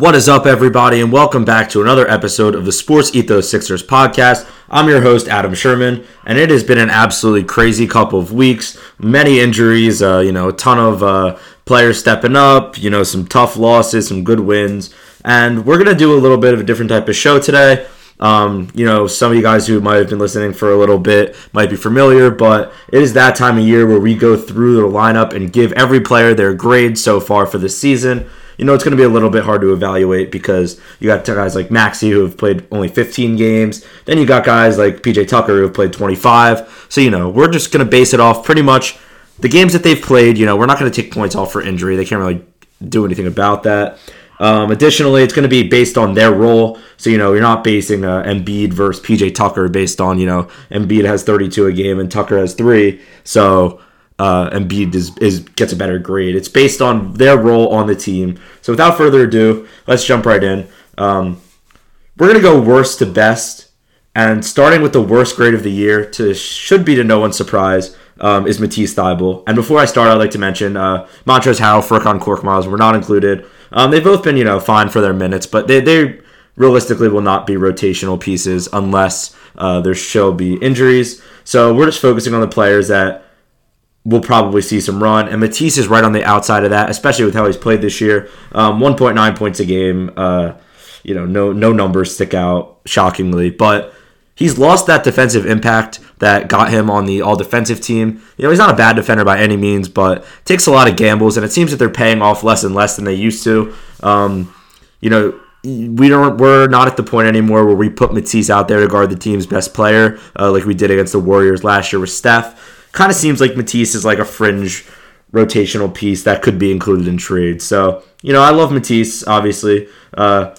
What is up, everybody, and welcome back to another episode of the Sports Ethos Sixers podcast. I'm your host, Adam Sherman, and it has been an absolutely crazy couple of weeks. Many injuries, uh, you know, a ton of uh, players stepping up, you know, some tough losses, some good wins, and we're going to do a little bit of a different type of show today. Um, you know, some of you guys who might have been listening for a little bit might be familiar, but it is that time of year where we go through the lineup and give every player their grade so far for the season you know it's going to be a little bit hard to evaluate because you got guys like Maxey who have played only 15 games. Then you got guys like PJ Tucker who have played 25. So, you know, we're just going to base it off pretty much the games that they've played. You know, we're not going to take points off for injury. They can't really do anything about that. Um, additionally, it's going to be based on their role. So, you know, you're not basing uh, Embiid versus PJ Tucker based on, you know, Embiid has 32 a game and Tucker has three. So, uh, Embiid is, is gets a better grade. It's based on their role on the team. So without further ado, let's jump right in. Um, we're gonna go worst to best, and starting with the worst grade of the year to should be to no one's surprise um, is Matisse Thybulle. And before I start, I'd like to mention uh, Montrezl Harrell, Furkan Korkmaz were not included. Um, they've both been you know fine for their minutes, but they they realistically will not be rotational pieces unless uh, there shall be injuries. So we're just focusing on the players that will probably see some run. And Matisse is right on the outside of that, especially with how he's played this year. Um, 1.9 points a game. Uh, you know, no no numbers stick out shockingly, but he's lost that defensive impact that got him on the all defensive team. You know, he's not a bad defender by any means, but takes a lot of gambles, and it seems that they're paying off less and less than they used to. Um, you know, we don't we're not at the point anymore where we put Matisse out there to guard the team's best player, uh, like we did against the Warriors last year with Steph kind of seems like Matisse is like a fringe rotational piece that could be included in trade. So you know, I love Matisse, obviously, uh,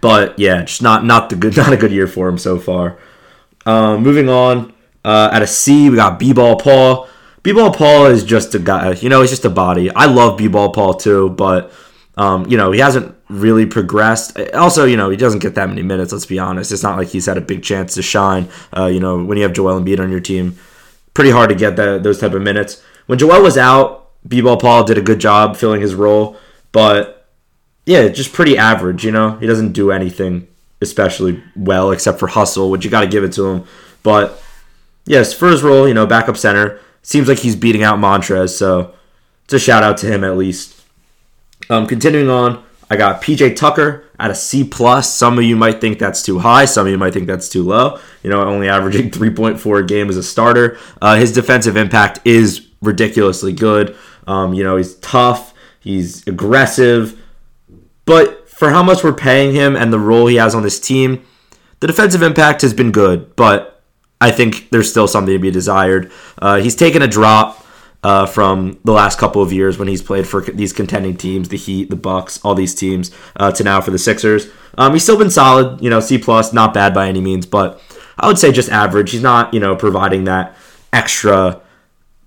but yeah, just not not the good not a good year for him so far. Uh, moving on, uh, at a C, we got B-ball Paul. B-ball Paul is just a guy, you know, he's just a body. I love B-ball Paul too, but um, you know, he hasn't really progressed. Also, you know, he doesn't get that many minutes. Let's be honest. It's not like he's had a big chance to shine. Uh, you know, when you have Joel Embiid on your team, pretty hard to get that those type of minutes. When Joel was out, B-ball Paul did a good job filling his role, but yeah, just pretty average. You know, he doesn't do anything especially well except for hustle, which you got to give it to him. But yes, for his role, you know, backup center seems like he's beating out Montrez, so it's a shout out to him at least. Um, continuing on, I got PJ Tucker at a C plus. Some of you might think that's too high. Some of you might think that's too low. You know, only averaging 3.4 a game as a starter. Uh, his defensive impact is ridiculously good. Um, you know, he's tough. He's aggressive. But for how much we're paying him and the role he has on this team, the defensive impact has been good. But I think there's still something to be desired. Uh, he's taken a drop uh, from the last couple of years when he's played for these contending teams, the Heat, the Bucks, all these teams, uh, to now for the Sixers. Um, he's still been solid, you know, C plus, not bad by any means, but I would say just average. He's not, you know, providing that extra,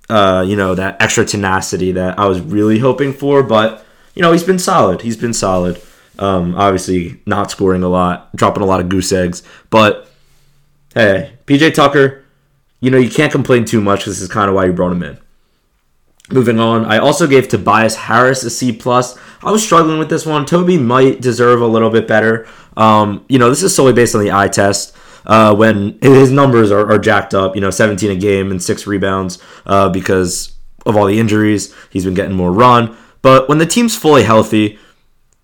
uh, you know, that extra tenacity that I was really hoping for, but you know, he's been solid. He's been solid. Um, obviously, not scoring a lot, dropping a lot of goose eggs, but hey, PJ Tucker, you know, you can't complain too much. This is kind of why you brought him in. Moving on, I also gave Tobias Harris a C plus. I was struggling with this one. Toby might deserve a little bit better. Um, you know, this is solely based on the eye test. Uh, when his numbers are, are, jacked up, you know, 17 a game and six rebounds uh, because of all the injuries. He's been getting more run. But when the team's fully healthy,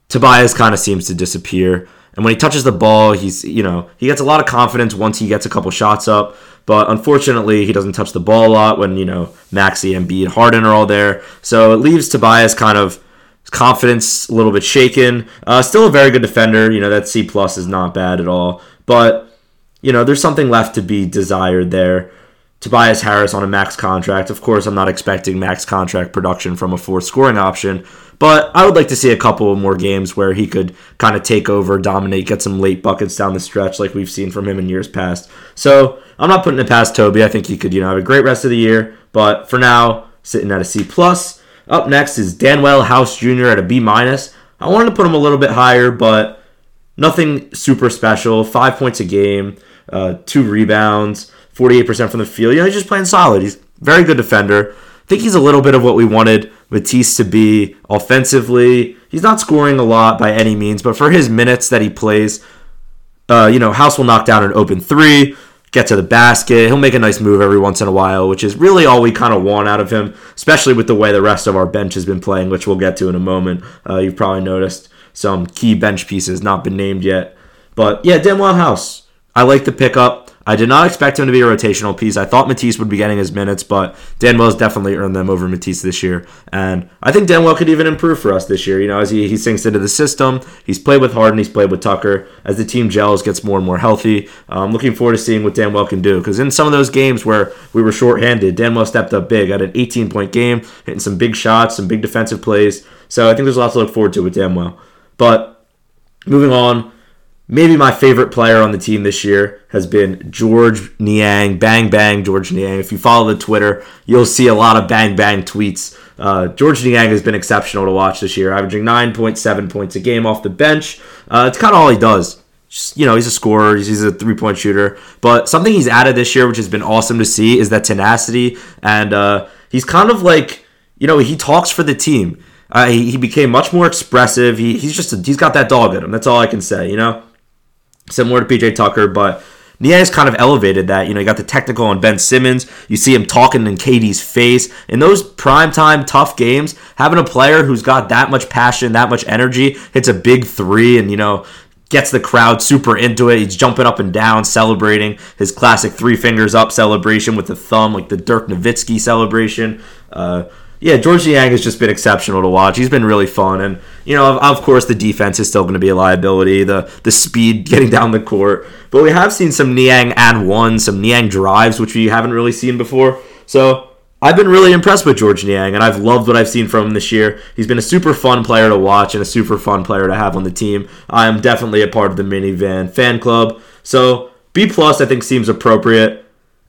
Tobias kind of seems to disappear. And when he touches the ball, he's, you know, he gets a lot of confidence once he gets a couple shots up. But unfortunately, he doesn't touch the ball a lot when, you know, and Embiid, Harden are all there. So it leaves Tobias kind of confidence a little bit shaken. Uh, still a very good defender. You know, that C plus is not bad at all. But, you know, there's something left to be desired there. Tobias Harris on a max contract. Of course, I'm not expecting max contract production from a fourth scoring option, but I would like to see a couple more games where he could kind of take over, dominate, get some late buckets down the stretch like we've seen from him in years past. So I'm not putting it past Toby. I think he could, you know, have a great rest of the year. But for now, sitting at a C plus. Up next is Danuel House Jr. at a B minus. I wanted to put him a little bit higher, but nothing super special. Five points a game, uh, two rebounds, 48% from the field. You know, he's just playing solid. He's very good defender. I think he's a little bit of what we wanted Matisse to be offensively. He's not scoring a lot by any means, but for his minutes that he plays, uh, you know, House will knock down an open three, get to the basket. He'll make a nice move every once in a while, which is really all we kind of want out of him, especially with the way the rest of our bench has been playing, which we'll get to in a moment. Uh, you've probably noticed some key bench pieces not been named yet. But yeah, Danuel House. I like the pickup. I did not expect him to be a rotational piece. I thought Matisse would be getting his minutes, but Danuel's definitely earned them over Matisse this year. And I think Danuel could even improve for us this year. You know, as he, he sinks into the system, he's played with Harden, he's played with Tucker. As the team gels, gets more and more healthy. Uh, I'm looking forward to seeing what Danuel can do. Because in some of those games where we were shorthanded, Danuel stepped up big. Had an 18 point game, hitting some big shots, some big defensive plays. So I think there's a lot to look forward to with Danuel. But moving on, maybe my favorite player on the team this year has been George Niang. Bang bang, George Niang. If you follow the Twitter, you'll see a lot of bang bang tweets. Uh, George Niang has been exceptional to watch this year, averaging 9.7 points a game off the bench. Uh, it's kind of all he does. Just, you know, he's a scorer, he's, a three point shooter. But something he's added this year, which has been awesome to see, is that tenacity. And uh, he's kind of like, you know, he talks for the team. Uh, he, he became much more expressive. He, he's just a, he's got that dog in him. That's all I can say. You know, similar to PJ Tucker, but Niang's kind of elevated that. You know, you got the technical on Ben Simmons. You see him talking in KD's face. In those primetime tough games, having a player who's got that much passion, that much energy, hits a big three, and you know gets the crowd super into it. He's jumping up and down, celebrating his classic three fingers up celebration with the thumb, like the Dirk Nowitzki celebration. Uh, yeah, George Niang has just been exceptional to watch. He's been really fun, and you know, of, of course, the defense is still going to be a liability. The the speed getting down the court, but we have seen some Niang and one, some Niang drives, which we haven't really seen before. So I've been really impressed with George Niang, and I've loved what I've seen from him this year. He's been a super fun player to watch and a super fun player to have on the team. I am definitely a part of the minivan fan club. So B plus, I think, seems appropriate.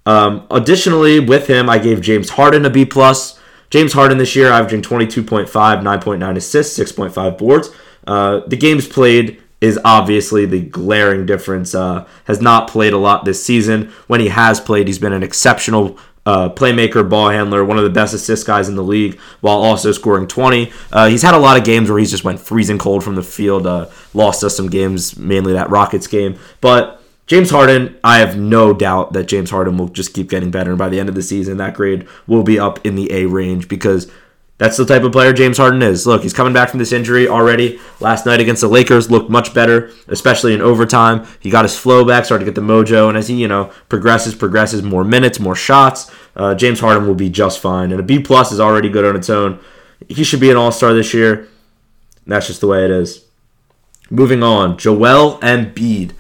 Um, additionally, with him, I gave James Harden a B plus. James Harden this year averaging 22.5, 9.9 assists, 6.5 boards. Uh, the games played is obviously the glaring difference. Uh, has not played a lot this season. When he has played, he's been an exceptional uh, playmaker, ball handler, one of the best assist guys in the league, while also scoring 20. Uh, he's had a lot of games where he's just went freezing cold from the field. Uh, lost us some games, mainly that Rockets game, but James Harden, I have no doubt that James Harden will just keep getting better. And by the end of the season, that grade will be up in the A range because that's the type of player James Harden is. Look, he's coming back from this injury already. Last night against the Lakers looked much better, especially in overtime. He got his flow back, started to get the mojo, and as he, you know, progresses, progresses, more minutes, more shots, uh, James Harden will be just fine. And a B plus is already good on its own. He should be an All Star this year. That's just the way it is. Moving on, Joel Embiid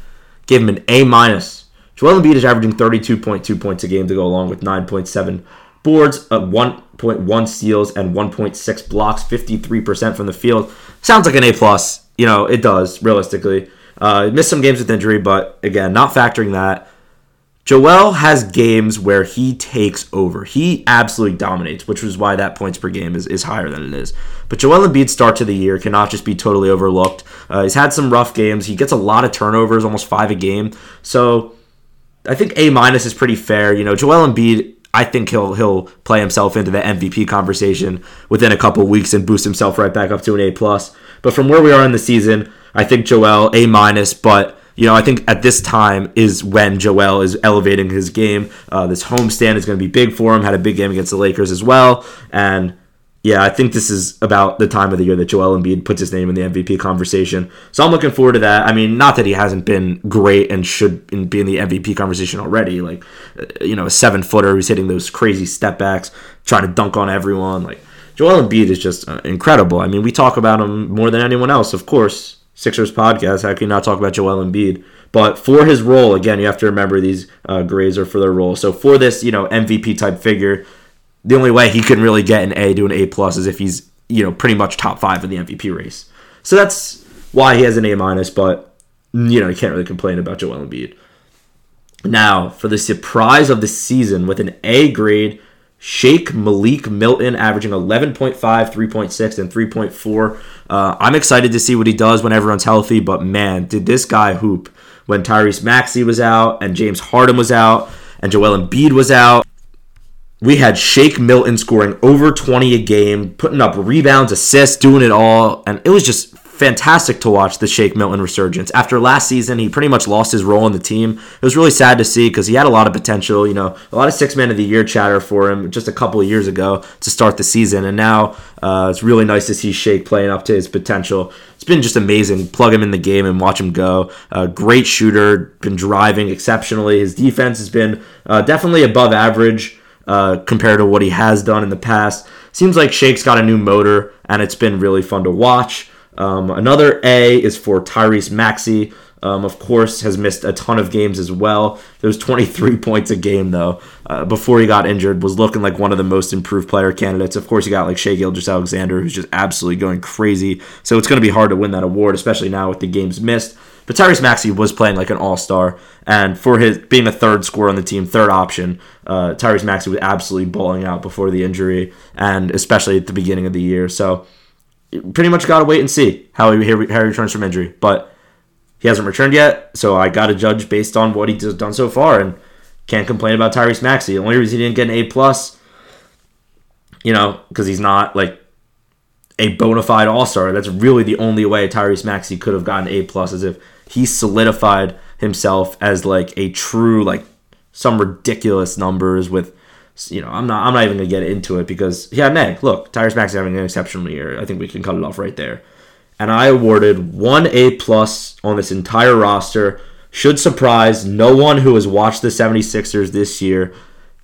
gave him an A minus. Joel Embiid is averaging 32.2 points a game to go along with 9.7 boards, uh, 1.1 steals, and 1.6 blocks, 53% from the field. Sounds like an A plus. You know, it does realistically. Uh, missed some games with injury, but again, not factoring that. Joel has games where he takes over. He absolutely dominates, which is why that points per game is, is higher than it is. But Joel Embiid's start to the year cannot just be totally overlooked. Uh, he's had some rough games. He gets a lot of turnovers, almost five a game. So I think A minus is pretty fair. You know, Joel Embiid, I think he'll he'll play himself into the MVP conversation within a couple weeks and boost himself right back up to an A plus. But from where we are in the season, I think Joel A minus, but you know, I think at this time is when Joel is elevating his game. Uh, this homestand is going to be big for him. Had a big game against the Lakers as well, and yeah, I think this is about the time of the year that Joel Embiid puts his name in the MVP conversation. So I'm looking forward to that. I mean, not that he hasn't been great and should be in the MVP conversation already. Like, uh, you know, a seven footer who's hitting those crazy step backs, trying to dunk on everyone. Like, Joel Embiid is just uh, incredible. I mean, we talk about him more than anyone else, of course. Sixers podcast. How can you not talk about Joel Embiid? But for his role, again, you have to remember these uh, grades are for their role. So for this, you know, MVP type figure, the only way he can really get an A to an A plus is if he's, you know, pretty much top five in the MVP race. So that's why he has an A minus. But you know, you can't really complain about Joel Embiid. Now, for the surprise of the season with an A grade Shake Malik Milton averaging 11.5, 3.6, and 3.4. Uh, I'm excited to see what he does when everyone's healthy, but man, did this guy hoop when Tyrese Maxey was out and James Harden was out and Joel Embiid was out. we had Shake Milton scoring over 20 a game, putting up rebounds, assists, doing it all. And it was just fantastic to watch the Shake Milton resurgence. After last season, he pretty much lost his role in the team. It was really sad to see because he had a lot of potential. You know, a lot of six man of the year chatter for him just a couple of years ago to start the season, and now uh, it's really nice to see Shake playing up to his potential. It's been just amazing. Plug him in the game and watch him go. Uh, great shooter, been driving exceptionally. His defense has been uh, definitely above average. Uh, compared to what he has done in the past. Seems like Shake's got a new motor, and it's been really fun to watch. Um, another A is for Tyrese Maxey. Um, of course, has missed a ton of games as well. There's 23 points a game though. Uh, before he got injured, was looking like one of the most improved player candidates. Of course, you got like Shai Gilgeous-Alexander, who's just absolutely going crazy. So it's going to be hard to win that award, especially now with the games missed. But Tyrese Maxey was playing like an all star, and for his being a third scorer on the team, third option, uh, Tyrese Maxey was absolutely balling out before the injury, and especially at the beginning of the year. So pretty much got to wait and see how he, how he returns from injury. But he hasn't returned yet, so I got to judge based on what he's done so far, and can't complain about Tyrese Maxey. The only reason he didn't get an A plus, you know, because he's not like a bona fide All Star. That's really the only way Tyrese Maxey could have gotten A plus, is if he solidified himself as like a true like some ridiculous numbers with you know, I'm not I'm not even gonna get into it because yeah, Meg, look, Tyrese Maxey having an exceptional year. I think we can cut it off right there. And I awarded one A plus on this entire roster. Should surprise no one who has watched the 76ers this year.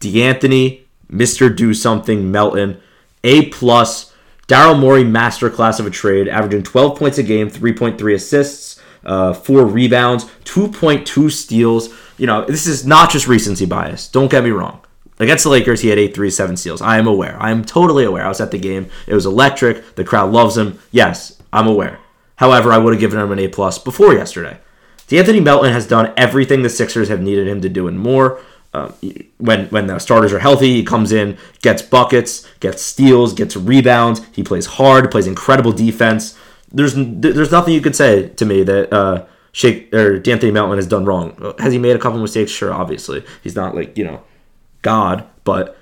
De'Anthony, Mr. Do Something, Melton, A plus. Daryl Morey, masterclass of a trade, averaging 12 points a game, 3.3 assists, uh, four rebounds, 2.2 steals. You know, this is not just recency bias. Don't get me wrong. Against the Lakers, he had eight three seven steals. I am aware. I am totally aware. I was at the game. It was electric. The crowd loves him. Yes, I'm aware. However, I would have given him an A plus before yesterday. De'Anthony Melton has done everything the Sixers have needed him to do and more. Um, when when the starters are healthy, he comes in, gets buckets, gets steals, gets rebounds. He plays hard, plays incredible defense. There's there's nothing you could say to me that uh, Shake or De'Anthony Melton has done wrong. Has he made a couple mistakes? Sure, obviously. He's not like you know God, but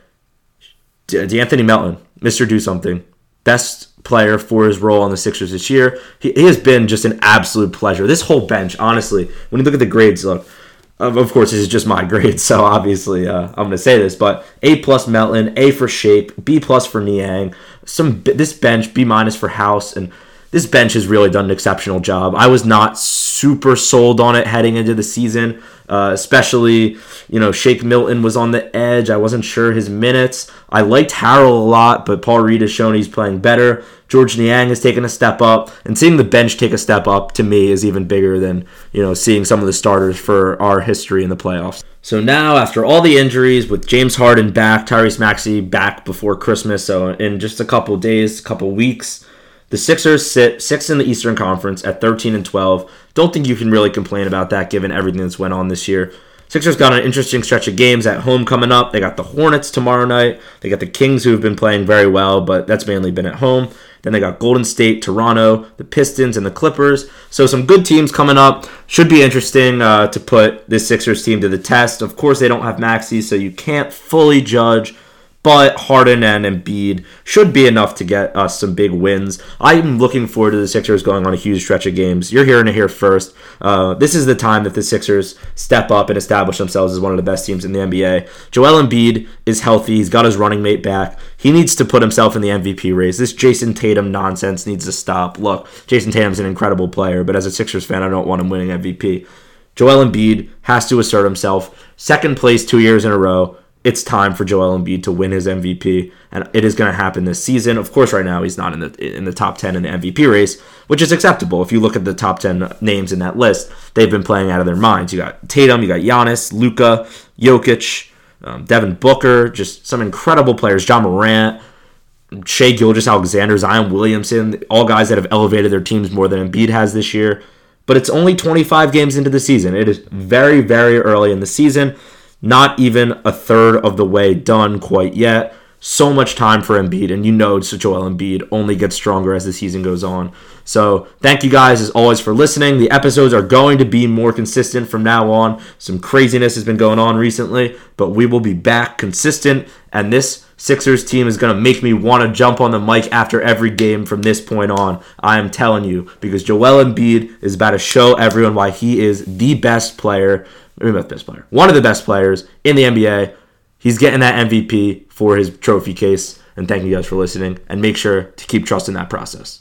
De'Anthony Melton, Mr. Do Something, best player for his role on the Sixers this year. He, he, has been just an absolute pleasure. This whole bench, honestly, when you look at the grades, look, of, of course, this is just my grade, so obviously uh, I'm going to say this, but A plus Melton, A for Shake, B plus for Niang, some this bench, B minus for House, and this bench has really done an exceptional job. I was not super sold on it heading into the season. Uh, especially, you know, Shake Milton was on the edge. I wasn't sure his minutes. I liked Harrell a lot, but Paul Reed has shown he's playing better. George Niang has taken a step up, and seeing the bench take a step up to me is even bigger than you know seeing some of the starters for our history in the playoffs. So now, after all the injuries, with James Harden back, Tyrese Maxey back before Christmas, so in just a couple days, couple weeks, the Sixers sit sixth in the Eastern Conference at 13 and 12. Don't think you can really complain about that given everything that's went on this year. Sixers got an interesting stretch of games at home coming up. They got the Hornets tomorrow night. They got the Kings who have been playing very well, but that's mainly been at home. Then they got Golden State, Toronto, the Pistons, and the Clippers. So some good teams coming up. Should be interesting uh, to put this Sixers team to the test. Of course, they don't have Maxey, so you can't fully judge but Harden and Embiid should be enough to get us some big wins. I'm looking forward to the Sixers going on a huge stretch of games. You're hearing it here first. Uh, this is the time that the Sixers step up and establish themselves as one of the best teams in the NBA. Joel Embiid is healthy. He's got his running mate back. He needs to put himself in the MVP race. This Jayson Tatum nonsense needs to stop. Look, Jayson Tatum's an incredible player, but as a Sixers fan, I don't want him winning MVP. Joel Embiid has to assert himself. Second place two years in a row it's time for Joel Embiid to win his MVP, and it is going to happen this season. Of course, right now he's not in the in the top ten in the MVP race, which is acceptable. If you look at the top ten names in that list, they've been playing out of their minds. You got Tatum, you got Giannis, Luka, Jokic, um, Devin Booker, just some incredible players. Ja Morant, Shai Gilgeous-Alexander, Zion Williamson, all guys that have elevated their teams more than Embiid has this year. But it's only 25 games into the season. It is very, very early in the season not even a third of the way done quite yet. So much time for Embiid, and you know Joel Embiid only gets stronger as the season goes on. So thank you guys as always for listening. The episodes are going to be more consistent from now on. Some craziness has been going on recently, but we will be back consistent. And this Sixers team is going to make me want to jump on the mic after every game from this point on. I am telling you, because Joel Embiid is about to show everyone why he is the best player, maybe not the best player, one of the best players in the NBA. He's getting that MVP for his trophy case. And thank you guys for listening. And make sure to keep trusting that process.